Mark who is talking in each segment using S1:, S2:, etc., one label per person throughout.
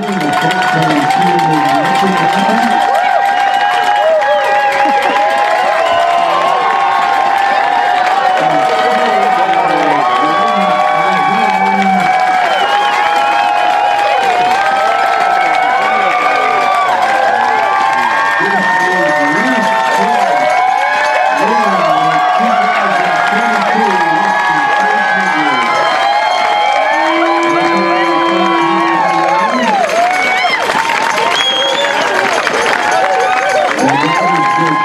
S1: những người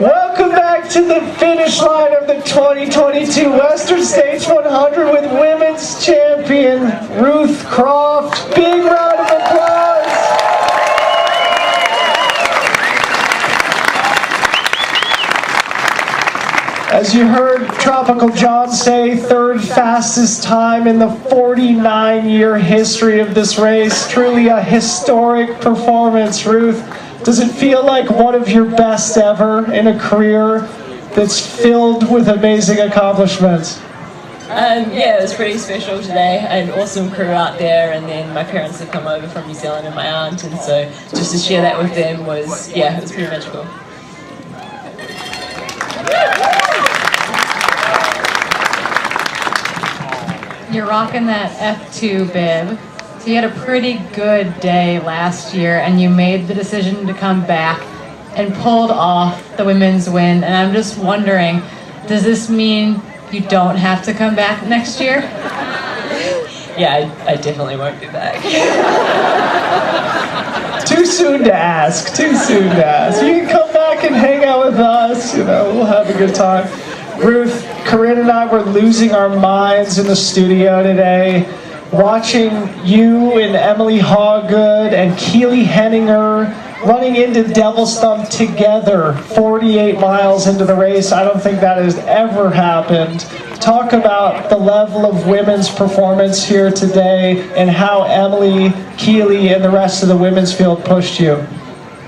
S1: Welcome back to the finish line of the 2022 Western States 100 with women's champion Ruth Croft. Big round of applause. As you heard Tropical John say, third fastest time in the 49 year history of this race. Truly a historic performance, Ruth. Does it feel like one of your best ever in a career that's filled with amazing accomplishments?
S2: Um, yeah, it was pretty special today. An awesome crew out there, and then my parents had come over from New Zealand and my aunt, and so just to share that with them was, yeah, it was pretty magical.
S3: You're rocking that F2 bib. So you had a pretty good day last year and you made the decision to come back and pulled off the women's win. And I'm just wondering, does this mean you don't have to come back next year?
S2: Yeah, I, I definitely won't be back.
S1: Too soon to ask. Too soon to ask. You can come back and hang out with us. You know, we'll have a good time. Ruth, Corinne, and I were losing our minds in the studio today, watching you and Emily Hawgood and Keely Henninger running into Devil's Thumb together 48 miles into the race. I don't think that has ever happened. Talk about the level of women's performance here today and how Emily, Keely, and the rest of the women's field pushed you.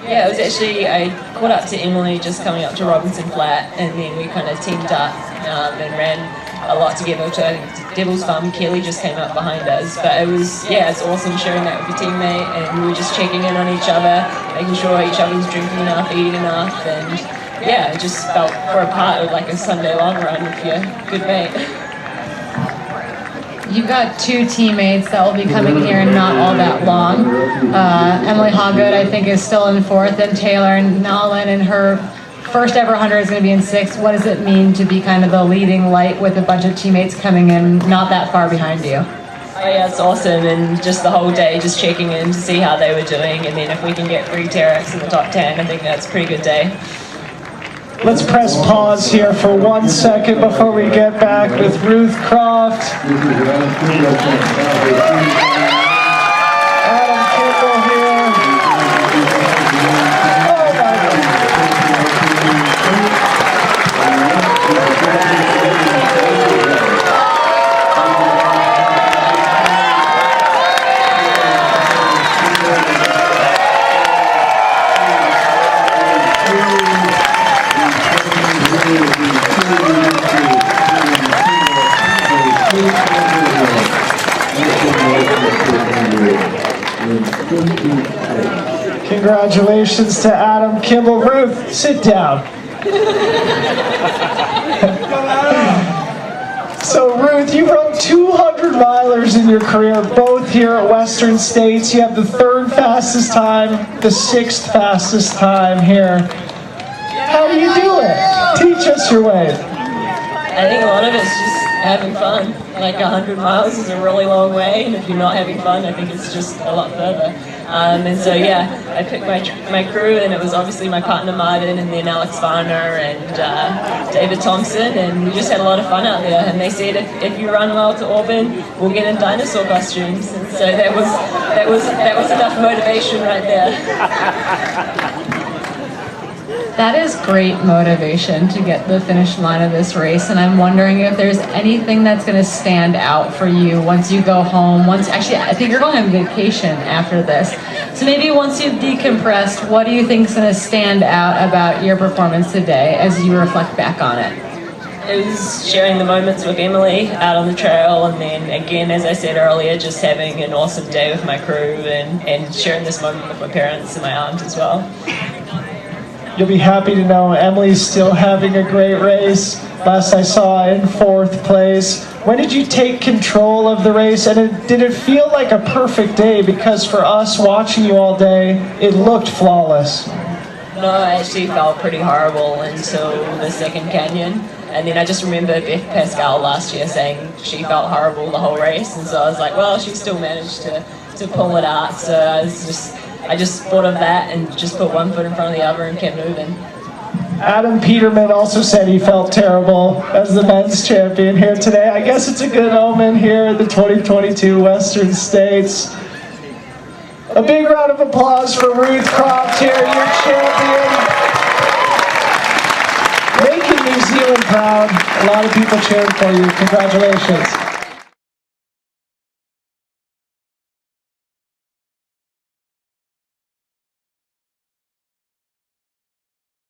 S2: Yeah, it was actually, I caught up to Emily just coming up to Robinson Flat, and then we kind of teamed up um, and ran a lot together. Think Devil's Thumb, Keely just came up behind us. But it was, yeah, it's awesome sharing that with your teammate, and we were just checking in on each other, making sure each other's drinking enough, eating enough, and yeah, it just felt for a part of like a Sunday long run with your good mate.
S3: You've got two teammates that will be coming here in not all that long. Uh, Emily Hawgood, I think, is still in fourth, and Taylor and Nolan and her first ever 100 is going to be in sixth. What does it mean to be kind of the leading light with a bunch of teammates coming in not that far behind you?
S2: Oh yeah, it's awesome, and just the whole day, just checking in to see how they were doing, and then if we can get three Terrex in the top ten, I think that's a pretty good day.
S1: Let's press pause here for one second before we get back with Ruth Croft. Congratulations to Adam Kimball. Ruth, sit down. So, Ruth, you run 200 milers in your career, both here at Western States. You have the third fastest time, the sixth fastest time here. How do you do it? Teach us your way.
S2: I think a lot of it's just having fun. Like 100 miles is a really long way, and if you're not having fun, I think it's just a lot further. Um, and so, yeah, I picked my, my crew, and it was obviously my partner Martin, and then Alex Varner and uh, David Thompson, and we just had a lot of fun out there. And they said if, if you run well to Auburn, we'll get in dinosaur costumes. And so that was that was that was enough motivation right there.
S3: That is great motivation to get the finish line of this race, and I'm wondering if there's anything that's going to stand out for you once you go home. Once, actually, I think you're going on vacation after this, so maybe once you've decompressed, what do you think is going to stand out about your performance today as you reflect back on it?
S2: It was sharing the moments with Emily out on the trail, and then again, as I said earlier, just having an awesome day with my crew and, and sharing this moment with my parents and my aunt as well.
S1: You'll be happy to know Emily's still having a great race. Last I saw in fourth place. When did you take control of the race? And it, did it feel like a perfect day? Because for us watching you all day, it looked flawless.
S2: No, I actually felt pretty horrible until the second canyon. And then I just remember Beth Pascall last year saying she felt horrible the whole race. And so I was like, well, she still managed to, to pull it out. So I was just I just thought of that and just put one foot in front of the other and kept moving.
S1: Adam Peterman also said he felt terrible as the men's champion here today. I guess it's a good omen here at the 2022 Western States. A big round of applause for Ruth Croft here, your champion. Making New Zealand proud. A lot of people cheering for you. Congratulations.